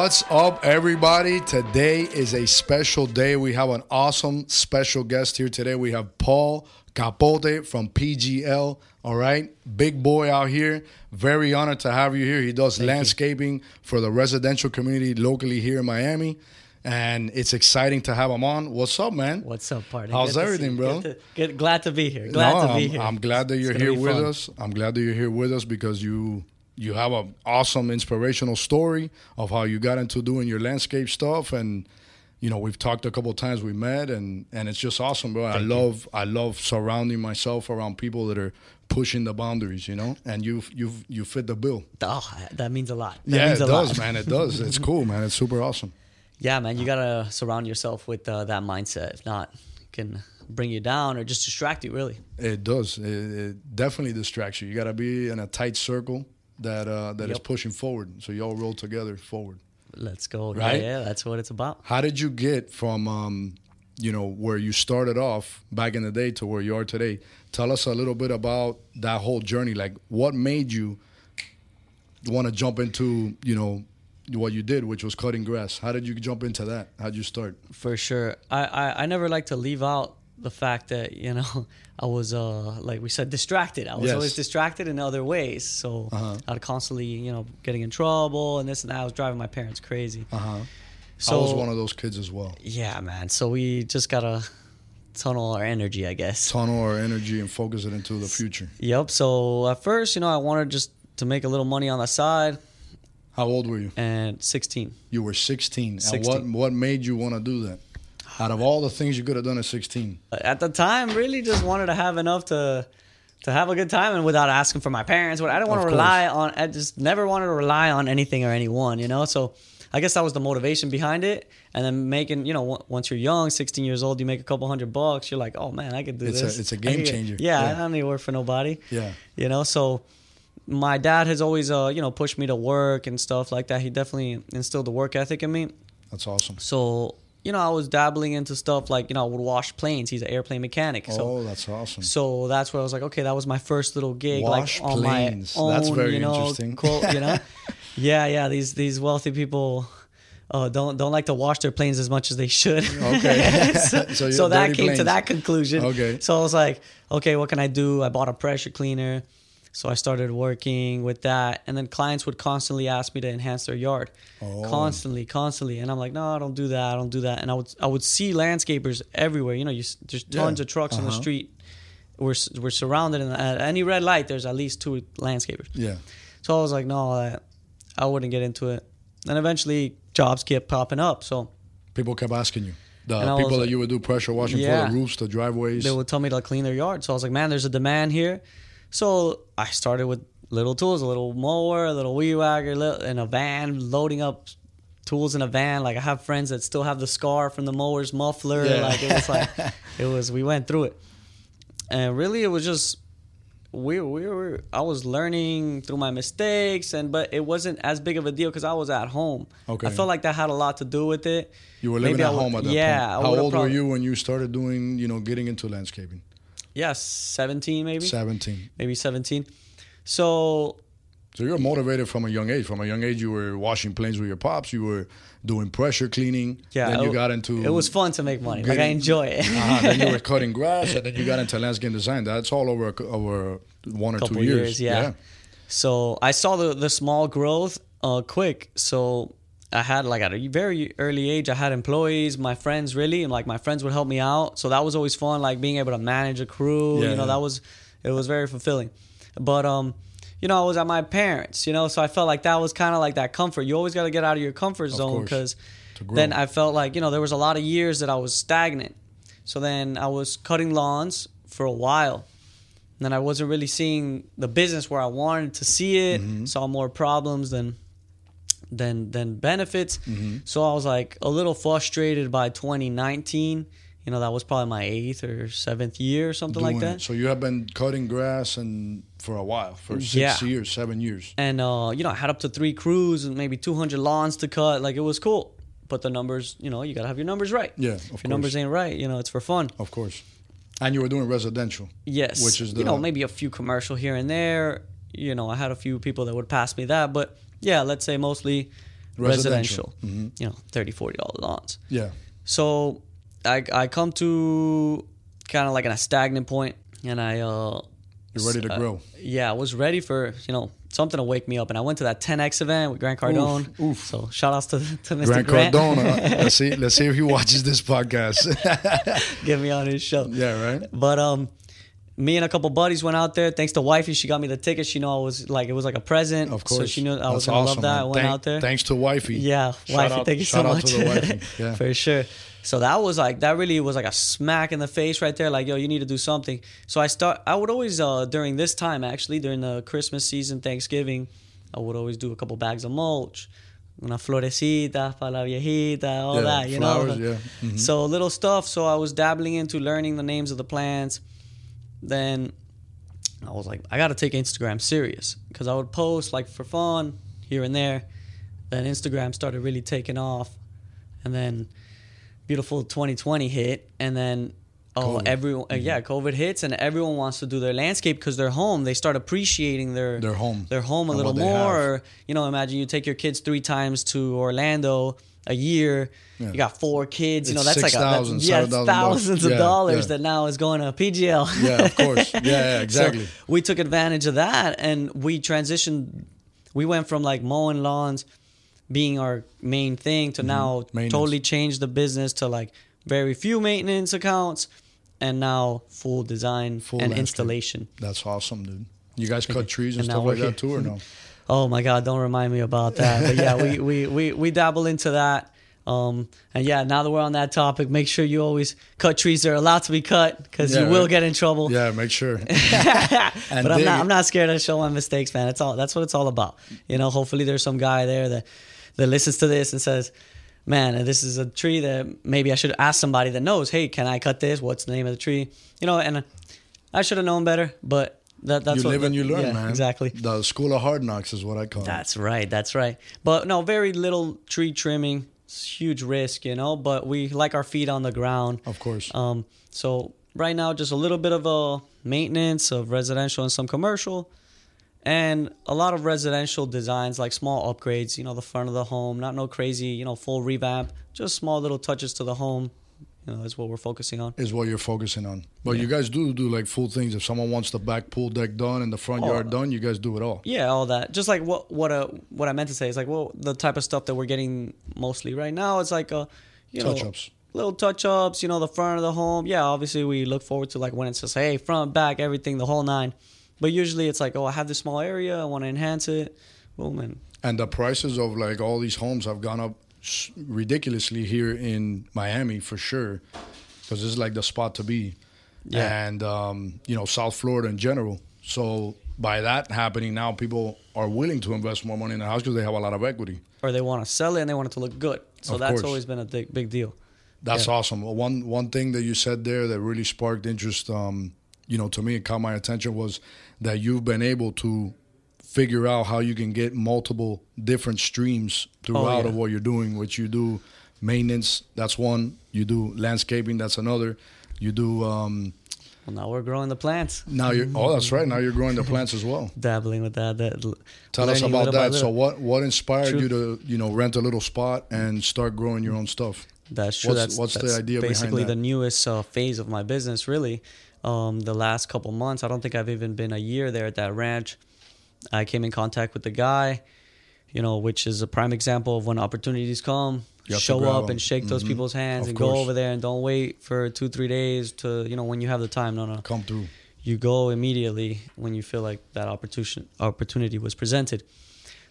What's up, everybody? Today is a special day. We have an awesome special guest here today. We have Paul Capote from PGL. All right, big boy out here. Very honored to have you here. He does landscaping for the residential community locally here in Miami. And it's exciting to have him on. What's up, man? What's up, partner? How's Good everything, bro? Good to- good- glad to be here. Glad No, to be I'm, here. I'm glad that you're here with fun. us. I'm glad that you're here with us because you you have an awesome inspirational story of how you got into doing your landscape stuff and you know we've talked a couple times we met and and it's just awesome bro i Thank you. love i love surrounding myself around people that are pushing the boundaries you know and you you you fit the bill Oh, that means a lot. That yeah means it does lot. man it does it's cool man it's super awesome Yeah, man, you gotta surround yourself with uh, that mindset. If not, it can bring you down or just distract you. Really. It does. It, it definitely distracts you. You got to be in a tight circle that uh, that is Yep. pushing forward. So you all roll together forward. Let's go. Right? Yeah, yeah, that's what it's about. How did you get from um, you know where you started off back in the day to where you are today? Tell us a little bit about that whole journey. Like, what made you want to jump into you know what you did, which was cutting grass? How did you jump into that? How'd you start? For sure. I, I, I never like to leave out the fact that, you know, I was, uh, like we said, distracted. I was Yes. always distracted in other ways. So Uh-huh. I'd constantly, you know, getting in trouble and this and that. I was driving my parents crazy. Uh huh. So I was one of those kids as well. Yeah, man. So we just gotta tunnel our energy, I guess. Tunnel our energy and focus it into the future. Yep. So at first, you know, I wanted just to make a little money on the side, How old were you? and 16. You were 16. And 16. what what made you want to do that? Out of all the things you could have done at 16. At the time, really just wanted to have enough to to have a good time and without asking for my parents. But I didn't want to rely on. I just never wanted to rely on anything or anyone, you know. So. I guess that was the motivation behind it, and then making you know on- once you're young, 16 years old, you make a couple hundred bucks. You're like, oh man, I could do It's a- this. it's a game changer. Yeah, Yeah. I don't need to work for nobody. Yeah. you know so my dad has always uh you know pushed me to work and stuff like that he definitely instilled the work ethic in me That's awesome. so you know i was dabbling into stuff like you know i would wash planes he's an airplane mechanic so oh, that's awesome. so that's where I was like, okay, that was my first little gig, Wash like on planes. my own. That's very you know, interesting. Quote, you know, yeah, yeah. These these wealthy people. Uh, don't don't like to wash their planes as much as they should. Okay. so, So so that came to that conclusion. Okay. So I was like, okay, what can I do? I bought a pressure cleaner. So I started working with that, and then clients would constantly ask me to enhance their yard, Oh. constantly, constantly, and I'm like, no, I don't do that, I don't do that, and I would I would see landscapers everywhere. You know, you, there's Yeah. tons of trucks on the Uh-huh. street. We're we're surrounded, and at any red light, there's at least two landscapers. Yeah. So I was like, no, I, I wouldn't get into it. And eventually, jobs kept popping up. So People kept asking you. The people that like- you would do pressure washing for the roofs, the driveways. they would tell me to clean their yard. So I was like, man, there's a demand here. So I started with little tools, a little mower, a little weed whacker, in a van, loading up tools in a van. Like I have friends that still have the scar from the mower's muffler. Yeah. Like it was like, it was, we went through it. And really it was just, we, we were, I was learning through my mistakes and, but it wasn't as big of a deal because I was at home. Okay. I felt like that had a lot to do with it. you were living Maybe at would- home at that yeah, point. How old were you when you started doing, you know, getting into landscaping? Yeah, 17 maybe. 17. maybe 17. So So you're motivated from a young age. From a young age, you were washing planes with your pops. You were doing pressure cleaning. yeah, Then you it- got into. It was fun to make money. Like I enjoy it. uh then you were cutting grass, and then you got into landscape design. That's all over over one or Couple two years. years, yeah. so I saw the the small growth uh quick. So I had like at a very early age, I had employees, my friends really, and like my friends would help me out. So that was always fun, like being able to manage a crew. Yeah, you know, yeah. that was it was very fulfilling. But um. You know, I was at my parents, you know, so I felt like that was kind of like that comfort. You always got to get out of your comfort zone because then I felt like, you know, there was a lot of years that I was stagnant. So then I was cutting lawns for a while. And then I wasn't really seeing the business where I wanted to see it. Mm-hmm. Saw more problems than than than benefits. Mm-hmm. So I was like a little frustrated by 2019. You know, that was probably my eighth or seventh year or something like Doing it. that. So you have been cutting grass and for a while, for six Yeah. years, seven years. And uh, you know, I had up to three crews and maybe 200 lawns to cut. Like it was cool. But the numbers, you know, you gotta have your numbers right. Yeah, of if course. your numbers ain't right, you know, it's for fun. Of course. And you were doing residential. Yes. Which is you know maybe a few commercial here and there. You know, I had a few people that would pass me that, but yeah, let's say mostly residential, Residential. you know 30 40 dollar lawns Yeah. so i i come to kind of like in a stagnant point and i uh You're ready to uh, grow. yeah i was ready for you know something to wake me up and i went to that 10x event with grant cardone oof. so shout outs to, to mr Grant grant, Cardone. let's see. Let's see if he watches this podcast. get me on his show yeah. Right. But um, me and a couple buddies went out there. Thanks to wifey, she got me the ticket. She knew I was like it was like a present. Of course. So she knew I That's was gonna love that. man. I went Thank- out there. Thanks to wifey. Yeah, Shout wifey, out- thank you so out much. to the wifey. Yeah. For sure. So that was like that really was like a smack in the face right there. Like yo, you need to do something. So I start. I would always uh during this time actually during the Christmas season, Thanksgiving, I would always do a couple bags of mulch. Una florecita para la viejita, all Yeah, that, you flowers, know. yeah. Mhm. So little stuff. So I was dabbling into learning the names of the plants. Then I was like, I got to take Instagram serious because I would post like for fun here and there. Then Instagram started really taking off, and then beautiful 2020 hit, and then oh, COVID. Mm-hmm. everyone uh, yeah, COVID hits, and everyone wants to do their landscape because they're home. They start appreciating their Their home. their home a And little more. Or, you know, imagine you take your kids three times to Orlando a year. Yeah. You got four kids. You know, It's that's like a, that, 6,000, yeah, it's 7,000 bucks. thousands of Yeah, dollars yeah. that now is going to PGL. Yeah, of course. Yeah, yeah, exactly. So we took advantage of that and we transitioned. We went from like mowing lawns being our main thing to now Mm-hmm. Maintenance. totally change the business to like very few maintenance accounts and now full design Full and landscape. installation. That's awesome, dude. You guys cut trees and, And stuff like that too, or no? Oh my God, don't remind me about that. But yeah, we, we, we, we dabble into that. Um, and yeah, now that we're on that topic, make sure you always cut trees that are allowed to be cut because Yeah, you will right. get in trouble. Yeah, make sure. but I'm not. I'm not scared to show my mistakes, man. It's all that's what it's all about. You know, hopefully there's some guy there that that listens to this and says, "Man, this is a tree that maybe I should ask somebody that knows. Hey, can I cut this? What's the name of the tree? You know?" And I should have known better, but that that's you live and you learn, yeah, man. Exactly. The school of hard knocks is what I call it. That's right. That's right. But no, very little tree trimming. It's huge risk, you know. But we like our feet on the ground. Of course. Um, so right now, just a little bit of a maintenance of residential and some commercial, and a lot of residential designs like small upgrades. You know, the front of the home, not no crazy, you know, full revamp. Just small little touches to the home. You know, is what we're focusing on. is what you're focusing on. But you guys do do like full things. If someone wants the back pool deck done and the front Oh. yard done, you guys do it all. Yeah, all that. Just like what what uh, what I meant to say is like well the type of stuff that we're getting mostly right now. It's like uh you know Touch-ups. little touch ups. You know the front of the home. Yeah, obviously we look forward to like when it's just hey front back everything the whole nine. But usually it's like oh I have this small area I want to enhance it. Boom and And the prices of like all these homes have gone up ridiculously here in Miami for sure, because this is like the spot to be. Yeah. And um, you know South Florida in general. So by that happening now, people are willing to invest more money in the house because they have a lot of equity. or they want to sell it and they want it to look good. So Of that's course. always been a big big deal. That's Yeah. awesome. Well, One one thing that you said there that really sparked interest, um, you know, to me and caught my attention was that you've been able to figure out how you can get multiple different streams throughout yeah. of what you're doing. Which you do maintenance, that's one. You do landscaping, that's another. You do um, Well, now we're growing the plants, now you're oh that's right. Now you're growing the plants as well. dabbling with that. that Tell us about that. So what what inspired True. you to you know rent a little spot and start growing your own stuff? That's true. What's- that's what's the that's idea behind that. basically the newest uh, phase of my business. Really, um, the last couple months. I don't think I've even been a year there at that ranch. I came in contact with the guy, you know, which is a prime example of when opportunities come. You have to Show up up 'em. and shake those Mhm. people's hands Of and course. go over there and don't wait for two three days to you know when you have the time. No, no, Come through. you go immediately when you feel like that opportunity opportunity was presented.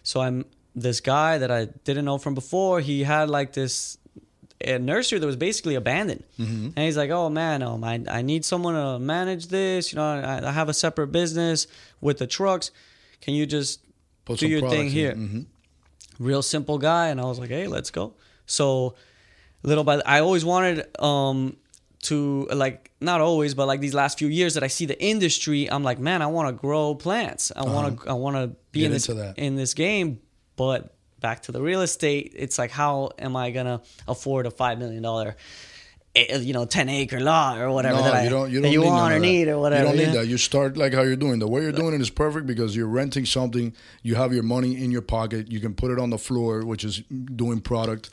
So I'm this guy that I didn't know from before. He had like this a nursery that was basically abandoned, Mhm. and he's like, "Oh man, um, I I need someone to manage this. You know, I, I have a separate business with the trucks. Can you just Put do some your thing here?" Mhm. real simple guy and i was like hey let's go so little by i always wanted um to like not always but like these last few years that i see the industry i'm like man i want to grow plants i want to i want to be Uh-huh. Get in this in this game but back to the real estate it's like how am i gonna afford a five million dollar Eh, eh, you know, ten acre lot or whatever No, that you don't. You don't you need want or that. need or whatever. You don't need yeah? that. You start like how you're doing. The way you're doing it is perfect because you're renting something. You have your money in your pocket. You can put it on the floor, which is doing product.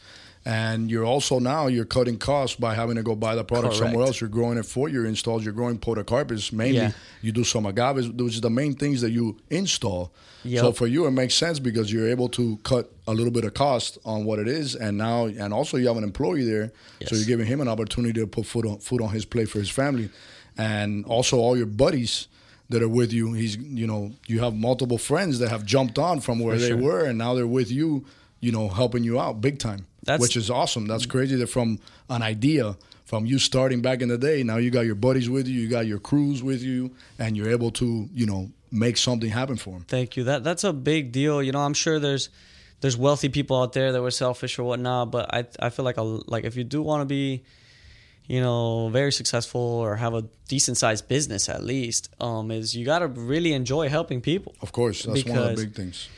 And you're also now you're cutting costs by having to go buy the product somewhere else. You're growing it for your installs. You're growing podocarpus mainly. Yeah. You do some agaves, which is the main things that you install. Yep. So for you, it makes sense because you're able to cut a little bit of cost on what it is, and now and also you have an employee there, so you're giving him an opportunity to put food on food on his plate for his family, and also all your buddies that are with you. He's you know you have multiple friends that have jumped on from where For they sure. were, and now they're with you, you know, helping you out big time. That's- which is awesome. That's crazy. That from an idea. From you starting back in the day, now you got your buddies with you, you got your crews with you, and you're able to, you know, make something happen for them. Thank you. That that's a big deal. You know, I'm sure there's there's wealthy people out there that were selfish or whatnot, but I I feel like a, like if you do want to be, you know, very successful or have a decent sized business at least, um, is you got to really enjoy helping people. Of course, that's one of the big things.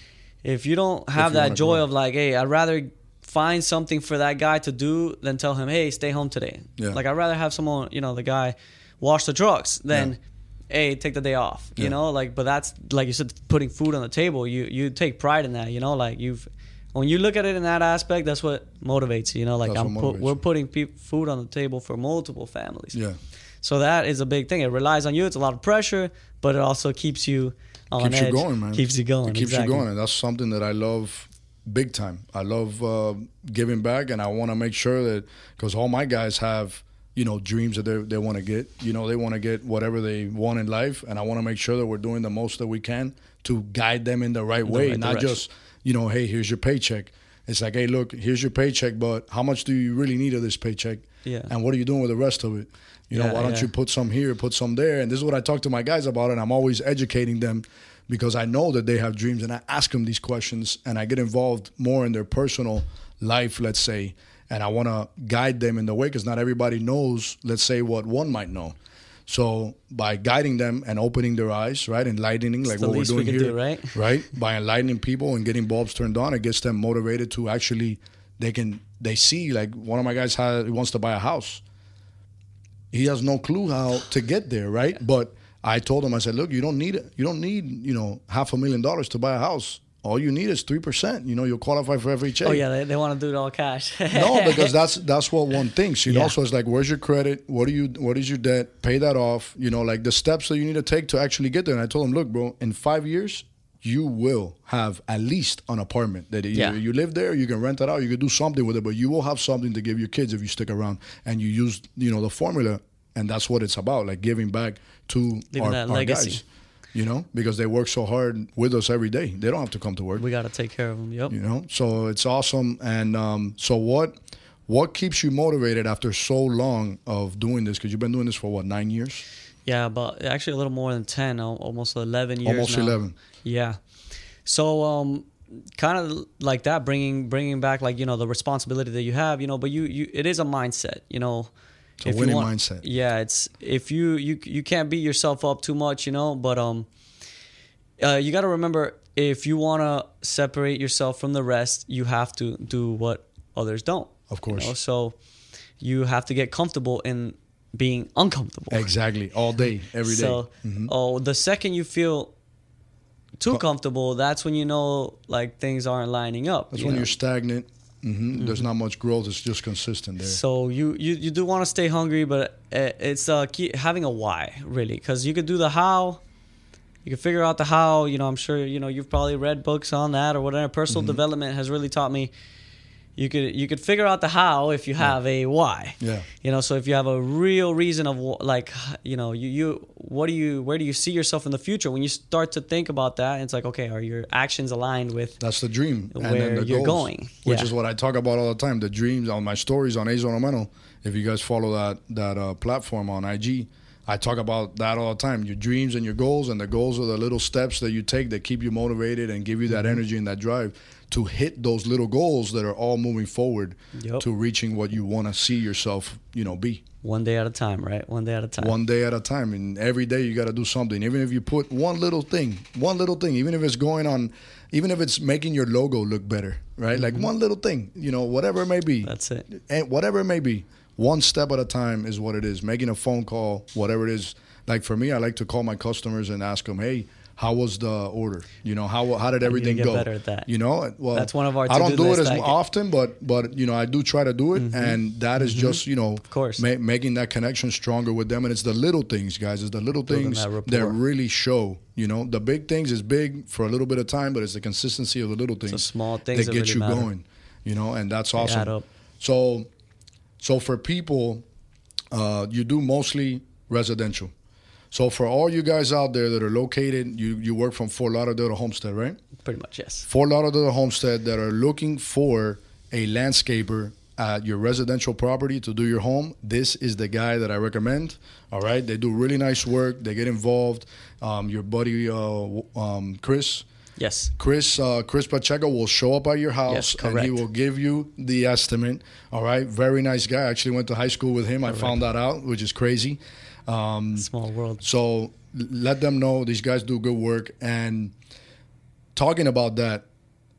If you don't have that joy grow. of like, hey, I'd rather find something for that guy to do than tell him, hey, stay home today. Yeah. Like I'd rather have someone, you know, the guy wash the trucks than, hey, take the day off. You Yeah. know, like, but that's like you said, putting food on the table. You you take pride in that. You know, like you've when you look at it in that aspect, that's what motivates you. You know, like That's I'm motivates we're putting pe- food on the table for multiple families. Yeah. So that is a big thing. It relies on you. It's a lot of pressure, but it also keeps you on keeps edge. you going, man. Keeps you going. It keeps exactly. you going, and that's something that I love big time. I love uh, giving back, and I want to make sure that because all my guys have you know dreams that they they want to get. You know, they want to get whatever they want in life, and I want to make sure that we're doing the most that we can to guide them in the right the way, right not direction. just you know, hey, here's your paycheck. It's like, hey, look, here's your paycheck, but how much do you really need of this paycheck? Yeah. And what are you doing with the rest of it? You know, Yeah, why don't yeah. you put some here, put some there? And this is what I talk to my guys about, and I'm always educating them because I know that they have dreams, and I ask them these questions, and I get involved more in their personal life, let's say, and I want to guide them in the way because not everybody knows, let's say, what one might know. So by guiding them and opening their eyes, right, enlightening, like what we're least we doing here, do, right? right? By enlightening people and getting bulbs turned on, it gets them motivated to actually they can they see like one of my guys he wants to buy a house. He has no clue how to get there, right? But I told him, I said, look, you don't need it. You don't need you know half a million dollars to buy a house. All you need is three percent. You know, you'll qualify for every check. Oh yeah, they, they want to do it all cash. no, because that's that's what one thinks, you know. Yeah. So it's like, where's your credit? What do you? What is your debt? Pay that off. You know, like the steps that you need to take to actually get there. And I told him, look, bro, in five years, you will have at least an apartment that either Yeah. you live there, you can rent it out, you can do something with it, but you will have something to give your kids if you stick around and you use, you know, the formula. And that's what it's about, like giving back to our, our guys. You know, because they work so hard with us every day. They don't have to come to work we got to take care of them. Yep. you know so it's awesome and um, so what what keeps you motivated after so long of doing this because you've been doing this for what nine years Yeah, but actually a little more than ten, almost eleven years. almost now. 11 Yeah. So um kind of like that bringing bringing back like you know the responsibility that you have, you know, but you you it is a mindset, you know. a you winning mindset. Yeah, it's if you you you can't beat yourself up too much, you know, but um uh, you got to remember if you want to separate yourself from the rest, you have to do what others don't. Of you course. know? So you have to get comfortable in being uncomfortable. exactly all day every day So, oh, the second you feel too comfortable, that's when you know like things aren't lining up. that's you when know? you're stagnant hmm there's not much growth it's just consistent there So you you, you do want to stay hungry, but uh, it's uh key, having a why really, because you could do the how, you can figure out the how. You know, I'm sure you know you've probably read books on that or whatever. Personal Mm-hmm. development has really taught me. You could you could figure out the how if you have a why. Yeah. You know, so if you have a real reason of like, you know, you you what do you where do you see yourself in the future? When you start to think about that, it's like, okay, are your actions aligned with That's the dream. And Where then the you're goals, going. Which Yeah. is what I talk about all the time. The dreams on my stories on Azo Romano. If you guys follow that that uh, platform on IG, I talk about that all the time. Your dreams and your goals, and the goals are the little steps that you take that keep you motivated and give you that Mm-hmm. energy and that drive to hit those little goals that are all moving forward Yep. to reaching what you want to see yourself, you know, be. one day at a time, right? One day at a time. One day at a time, and every day you got to do something. Even if you put one little thing, one little thing, even if it's going on, even if it's making your logo look better, right? Like one little thing, you know, whatever it may be. Mm-hmm. That's it. And whatever it may be, one step at a time is what it is. Making a phone call, whatever it is. Like for me, I like to call my customers and ask them, "Hey, how was the order? You know, how how did everything go? better at that. You know, well, That's one of our I don't to-do it as I often, but but you know, I do try to do it, mm-hmm. and that is mm-hmm. just you know, of course. ma- making that connection stronger with them. And it's the little things, guys. It's the little Building things that that, really show. You know, the big things is big for a little bit of time, but it's the consistency of the little things small things that that get really you matter. going. You know, and that's awesome. So, so for people, uh, you do mostly residential. So for all you guys out there that are located, you you work from Fort Lauderdale to Homestead, right? Pretty much, yes. Fort Lauderdale to Homestead that are looking for a landscaper at your residential property to do your home. This is the guy that I recommend. All right, they do really nice work. They get involved. Um, your buddy uh, um, Chris. Yes. Chris uh, Chris Pacheco will show up at your house Yes, and he will give you the estimate. All right, very nice guy. I actually went to high school with him. I found that out, which is crazy. Um, Small world. so let them know these guys do good work. And talking about that,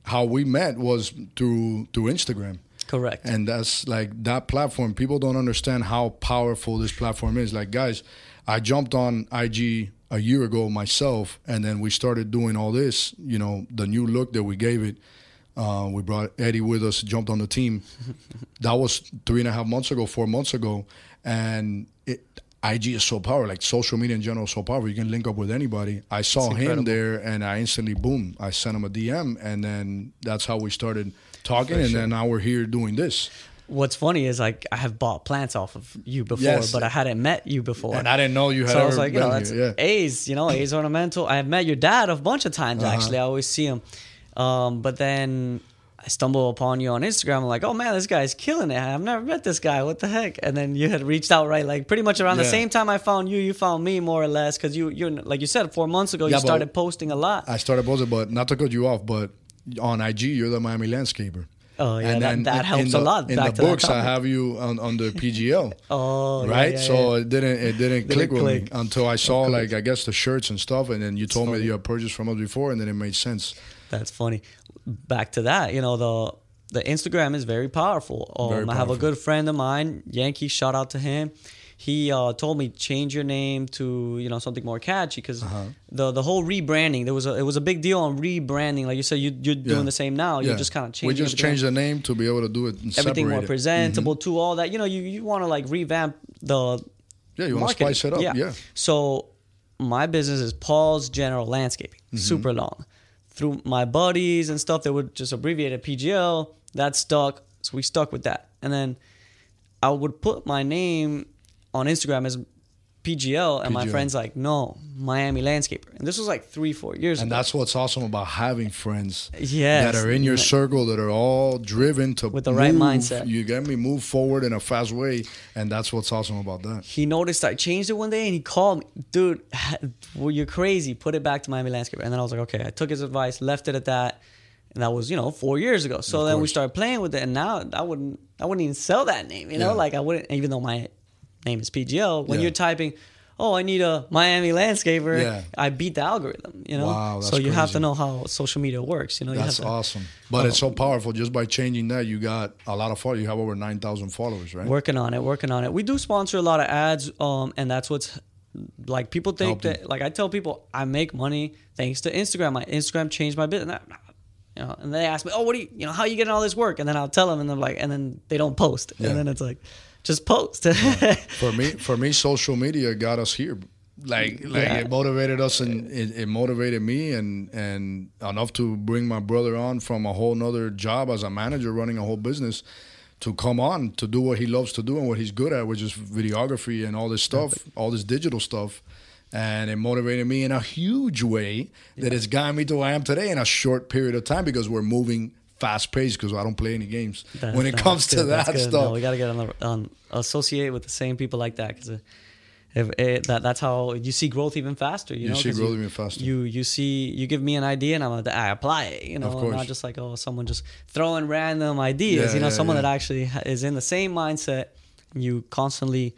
how we met was through through Instagram. Correct. And that's like that platform. People don't understand how powerful this platform is. Like, guys, I jumped on IG a year ago myself, and then we started doing all this. You know, the new look that we gave it. Uh, we brought Eddie with us, jumped on the team. that was three and a half months ago, four months ago, and it, IG is so powerful. Like social media in general is so powerful. You can link up with anybody. I saw him there, and I instantly boom. I sent him a DM, and then that's how we started talking. and then now we're here doing this. What's funny is like I have bought plants off of you before, Yes. but I hadn't met you before. And I didn't know you had so I was like, you know, that's here. Yeah. A's, you know, A's ornamental. I have met your dad a bunch of times Uh-huh. actually. I always see him. Um, but then I stumble upon you on Instagram. I'm like, oh man, this guy's killing it. I've never met this guy. What the heck? And then you had reached out right, like pretty much around the same time I found you. You found me more or less because you, you, like you said, four months ago, Yeah, you started posting a lot. I started posting, but not to cut you off, but on IG, you're the Miami landscaper. Oh, yeah, And that- then that helps in a lot In back the books, I have you on, on the PGL. oh, yeah, right? yeah, so yeah. it didn't it didn't, click with click. me until I saw like I guess the shirts and stuff, and then you told me that you had purchased from us before, and then it made sense. That's funny. Back to that, you know the the Instagram is very powerful. Um, Very I have a good friend of mine, Yankee. Shout out to him. He uh, told me change your name to you know something more catchy because Uh-huh. the the whole rebranding there was a it was a big deal on rebranding. Like you said, you you're Yeah. doing the same now. Yeah. You're just kind of changing. We just everything changed the name to be able to do it and everything more it. presentable to all that. You know, you you want to like revamp the Yeah, you want to spice it up. Yeah. So my business is Paul's General Landscaping. Mm-hmm. Super long. Through my buddies and stuff, they would just abbreviate it PGL. That stuck. So we stuck with that. And then I would put my name on Instagram as PGL, and my friends like, no, Miami Landscaper. And this was like three, four years ago. And ago. that's what's awesome about having friends Yes. that are in your circle that are all driven to With the right mindset. You get me move forward in a fast way, and that's what's awesome about that. he noticed I changed it one day and he called me, dude, well, you're crazy. Put it back to Miami Landscaper. And then I was like, okay, I took his advice, left it at that. And that was, you know, four years ago. So then we started playing with it. And now I wouldn't, I wouldn't even sell that name, you know, Yeah. like I wouldn't, even though my name is PGL, when Yeah. you're typing, oh, I need a Miami Landscaper, Yeah. I beat the algorithm, you know? Wow, so you have to know how social media works, you know? you That's have to, awesome. But it's so powerful. Just by changing that, you got a lot of followers. You have over nine thousand followers, right? Working on it, working on it. We do sponsor a lot of ads, um, and that's what's like people think Helping. that like I tell people I make money thanks to Instagram. My Instagram changed my business. You know, and they ask me, "Oh, what do you, you know, how you getting all this work?" And then I'll tell them, and they're like, and then they don't post, Yeah. and then it's like, just post. for me for me social media got us here. Like like Yeah. it motivated us and it, it motivated me and and enough to bring my brother on from a whole nother job as a manager running a whole business to come on to do what he loves to do and what he's good at which is videography and all this stuff all this digital stuff. And it motivated me in a huge way that it's gotten me to where I am today in a short period of time because we're moving fast paced because I don't play any games That- when it that's comes to that's that stuff. No, we got to get on the on associate with the same people like that because uh, if it, that that's how you see growth even faster. You, You know, see growth even faster. You you see you give me an idea and I'm like I apply it. You know, not just like oh someone just throwing random ideas. Yeah, you know, yeah, someone yeah. that actually is in the same mindset. You constantly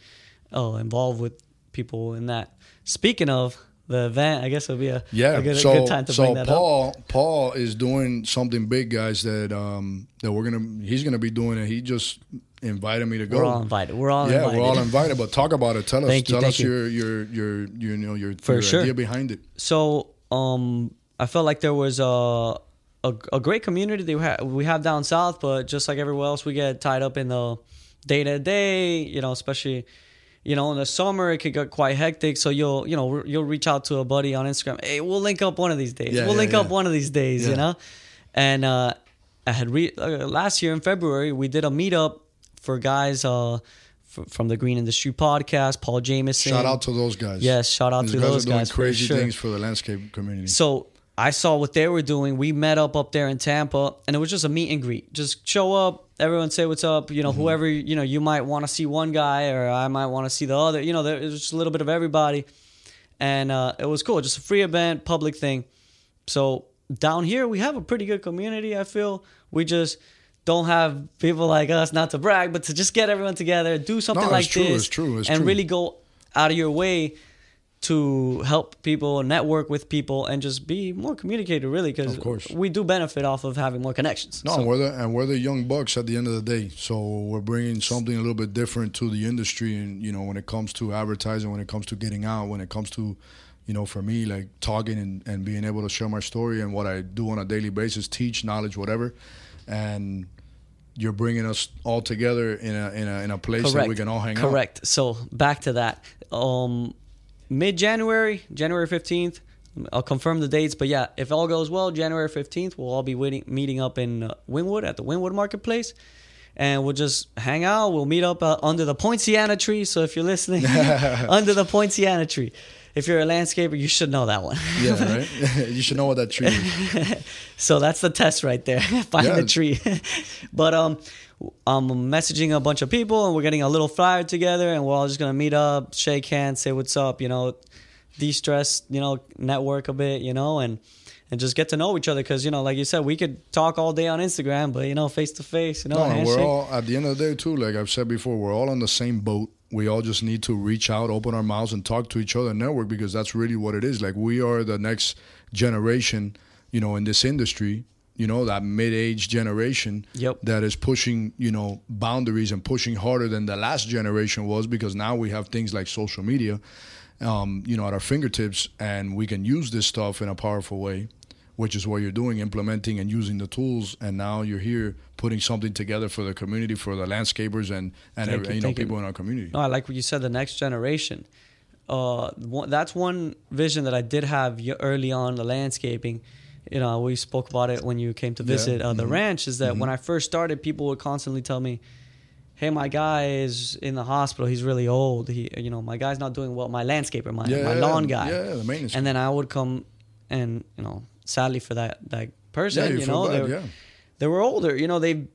oh involved with people in that. Speaking of the event, I guess it'll be a Yeah, a good, so a good time to so bring that up. Paul Paul is doing something big, guys. That um that we're gonna he's gonna be doing it. He just invited me to go. We're all invited. We're all yeah, invited. we're all invited. But talk about it. Tell us. Thank you, tell us you. your your your your you know your, For your sure. idea behind it. So um, I felt like there was a a, a great community that we have, we have down south, but just like everywhere else, we get tied up in the day to day. You know, especially you know in the summer it could get quite hectic. So you'll you know you'll reach out to a buddy on Instagram. Hey, we'll link up one of these days. Yeah, we'll yeah, link up one of these days. Yeah. You know, and uh, I had re- uh, last year in February we did a meetup for guys uh. f- From the Green Industry Podcast, Paul Jameson. Shout out to those guys. Yes, shout out These to guys those guys for crazy sure. things for the landscape community. So I saw what they were doing. We met up up there in Tampa, and it was just a meet and greet. Just show up, everyone say what's up. You know, Mm-hmm. whoever you know, you might want to see one guy, or I might want to see the other. You know, there was just a little bit of everybody, and uh, it was cool. Just a free event, public thing. So down here, we have a pretty good community. I feel we just don't have people like us, not to brag, but to just get everyone together, do something it's like true, this, it's true, it's and true. really go out of your way to help people, network with people, and just be more communicated. Really, because Of course. we do benefit off of having more connections. No, So- and we're the and we're the young bucks at the end of the day. So we're bringing something a little bit different to the industry, and you know, when it comes to advertising, when it comes to getting out, when it comes to, you know, for me, like talking and, and being able to share my story and what I do on a daily basis, teach knowledge, whatever, and you're bringing us all together in a in a in a place that we can all hang out. Correct. So back to that. Um, Mid January, January fifteenth. I'll confirm the dates, but yeah, if all goes well, January fifteenth, we'll all be waiting, meeting up in uh, Wynwood at the Wynwood Marketplace, and we'll just hang out. We'll meet up uh, under the Poinciana tree. So if you're listening, under the Poinciana tree. If you're a landscaper, you should know that one. Yeah, right. you should know what that tree is. So that's the test right there. Find Yeah. the tree. but um, I'm messaging a bunch of people, and we're getting a little flyer together, and we're all just gonna meet up, shake hands, say what's up, you know, de-stress, you know, network a bit, you know, and and just get to know each other. Because you know, like you said, we could talk all day on Instagram, but you know, face to face, you know, No, we're all at the end of the day too. Like I've said before, we're all on the same boat. We all just need to reach out, open our mouths, and talk to each other, network because that's really what it is. Like we are the next generation, you know, in this industry. You know, that mid-age generation Yep. that is pushing, you know, boundaries and pushing harder than the last generation was because now we have things like social media, um, you know, at our fingertips, and we can use this stuff in a powerful way which is what you're doing, implementing and using the tools. And now you're here putting something together for the community, for the landscapers, and and Thank you, you know you. people in our community. No, I like what you said. The next generation. Uh, one, that's one vision that I did have early on the landscaping. You know, we spoke about it when you came to Yeah, visit uh, the mhm. ranch. Is that when I first started, people would constantly tell me, "Hey, my guy is in the hospital. He's really old. He, you know, my guy's not doing well. My landscaper, my my lawn guy." Yeah, the maintenance. And then I would come, and you know, sadly for that that person, yeah, you, you, know, bad, they, were, yeah. they were older. You know, they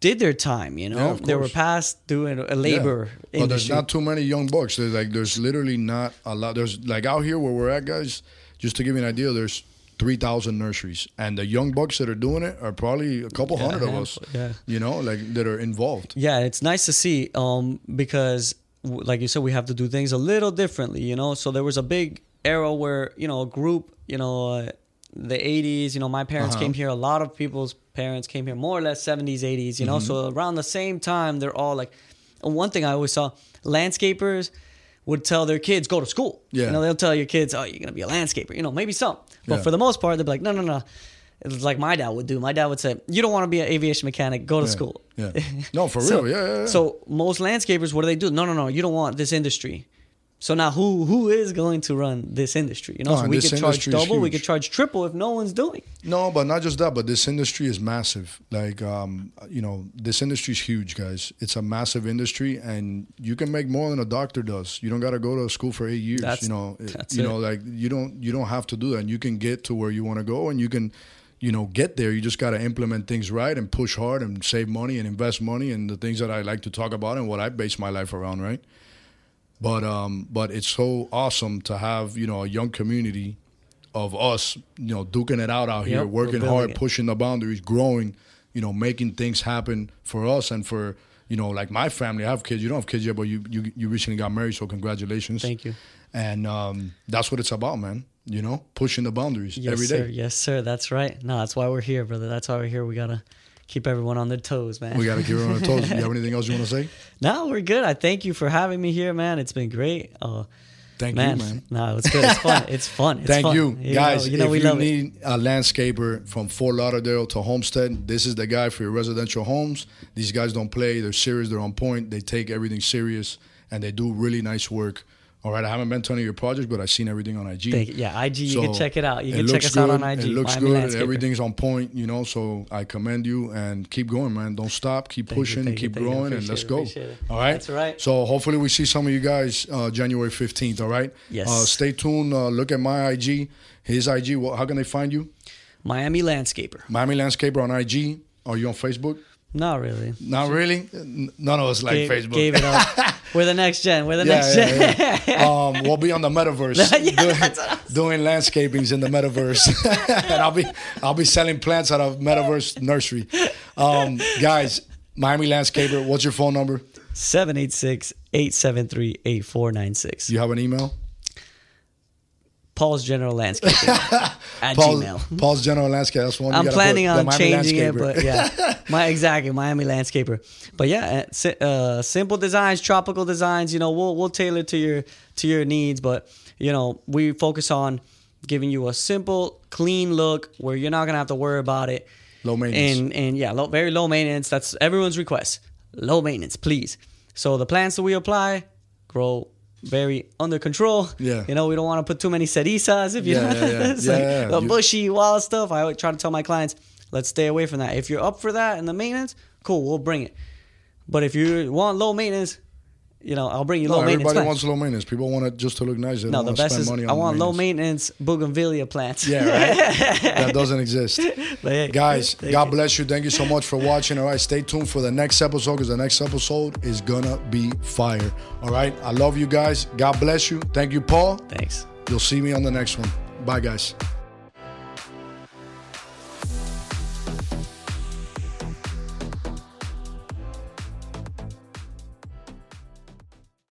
did their time. You know, Yeah, they were past doing a labor. Yeah. Well, there's not too many young bucks. There's like there's literally not a lot. There's like out here where we're at, guys. Just to give you an idea, there's three thousand nurseries, and the young bucks that are doing it are probably a couple Yeah, hundred of us. yeah. You know, like that are involved. Yeah, it's nice to see um, because, like you said, we have to do things a little differently, you know. So there was a big era where you know a group, you know, uh, the '80s. You know, my parents Uh-huh. came here. A lot of people's parents came here, more or less '70s, '80s. You know, Mm-hmm. so around the same time, they're all like. One thing I always saw, landscapers would tell their kids go to school. Yeah. You know, they'll tell your kids, oh, you're gonna be a landscaper. You know, maybe some, but Yeah. for the most part, they'd be like, no, no, no. It's like my dad would do. My dad would say, "You don't want to be an aviation mechanic. Go to Yeah. school." Yeah. No, for So- real. Yeah, yeah, yeah. So most landscapers, what do they do? No, no, no. You don't want this industry. So now who who is going to run this industry? You know, No, so we could charge double, we could charge triple if no one's doing. No, but not just that, but this industry is massive. Like, um, you know, this industry is huge, guys. It's a massive industry, and you can make more than a doctor does. You don't got to go to school for eight years. That's- you know, you it. know, like you don't you don't have to do that. And you can get to where you want to go, and you can, you know, get there. You just got to implement things right and push hard and save money and invest money and the things that I like to talk about and what I base my life around, right? But um, but it's so awesome to have you know a young community of us, you know, duking it out out here, Yep, working hard, it. pushing the boundaries, growing, you know, making things happen for us and for you know, like my family. I have kids. You don't have kids yet, but you you, you recently got married, so congratulations. Thank you. And um, that's what it's about, man. You know, pushing the boundaries Yes, every day. sir. Yes, sir. That's right. No, that's why we're here, brother. That's why we're here. We gotta keep everyone on their toes, man. We got to keep it on their toes. You have anything else you want to say? no, we're good. I thank you for having me here, man. It's been great. Uh, Thank man, you, man. no, it's good. It's fun. It's fun. It's Thank fun. you, know- guys. You know, if we you love it. need a landscaper from Fort Lauderdale to Homestead, this is the guy for your residential homes. These guys don't play. They're serious. They're on point. They take everything serious, and they do really nice work. All right, I haven't been to any of your projects, but I've seen everything on IG. Thank you. Yeah, IG. You can check it out. You it can check us out on good, IG. It looks Miami good. Landscaper. Everything's on point, you know. So I commend you and keep going, man. Don't stop. Keep Thank pushing. you, keep you. growing, and let's it, go. All right. That's right. So hopefully we see some of you guys uh, January fifteenth. All right. Yes. Uh, stay tuned. Uh, look at my IG. His IG. Well, how can they find you? Miami Landscaper. Miami Landscaper on IG. Are you on Facebook? Not really. Not really. None of us like Gave, Facebook. gave it up. We're the next gen. We're the Yeah, next yeah, gen. yeah. um, we'll be on the metaverse doing, I doing landscapings in the metaverse, and I'll be I'll be selling plants out of metaverse nursery. Um, guys, Miami Landscaper, what's your phone number? 786-873-8496. You have an email? Paul's General Landscaping at Paul, Gmail. Paul's General Landscape. That's one. I'm planning put, on changing it, but yeah, my exactly Miami landscaper. But yeah, uh, uh, simple designs, tropical designs. You know, we'll we'll tailor to your to your needs, but you know, we focus on giving you a simple, clean look where you're not gonna have to worry about it. Low maintenance. And and yeah, low, very low maintenance. That's everyone's request. Low maintenance, please. So the plants that we apply grow very under control. Yeah. You know, we don't want to put too many cerizas if you Yeah, know yeah, yeah. Yeah, like the bushy wild stuff. I always try to tell my clients, let's stay away from that. If you're up for that and the maintenance, cool, we'll bring it. But if you want low maintenance, you know, I'll bring you No, low maintenance. everybody plants. wants low maintenance. People want it just to look nice. They no, don't the want to best is I want low maintenance. bougainvillea plants. Yeah, right. that doesn't exist. Guys, God bless you. Thank you so much for watching. All right, stay tuned for the next episode because the next episode is gonna be fire. All right, I love you guys. God bless you. Thank you, Paul. Thanks. You'll see me on the next one. Bye, guys.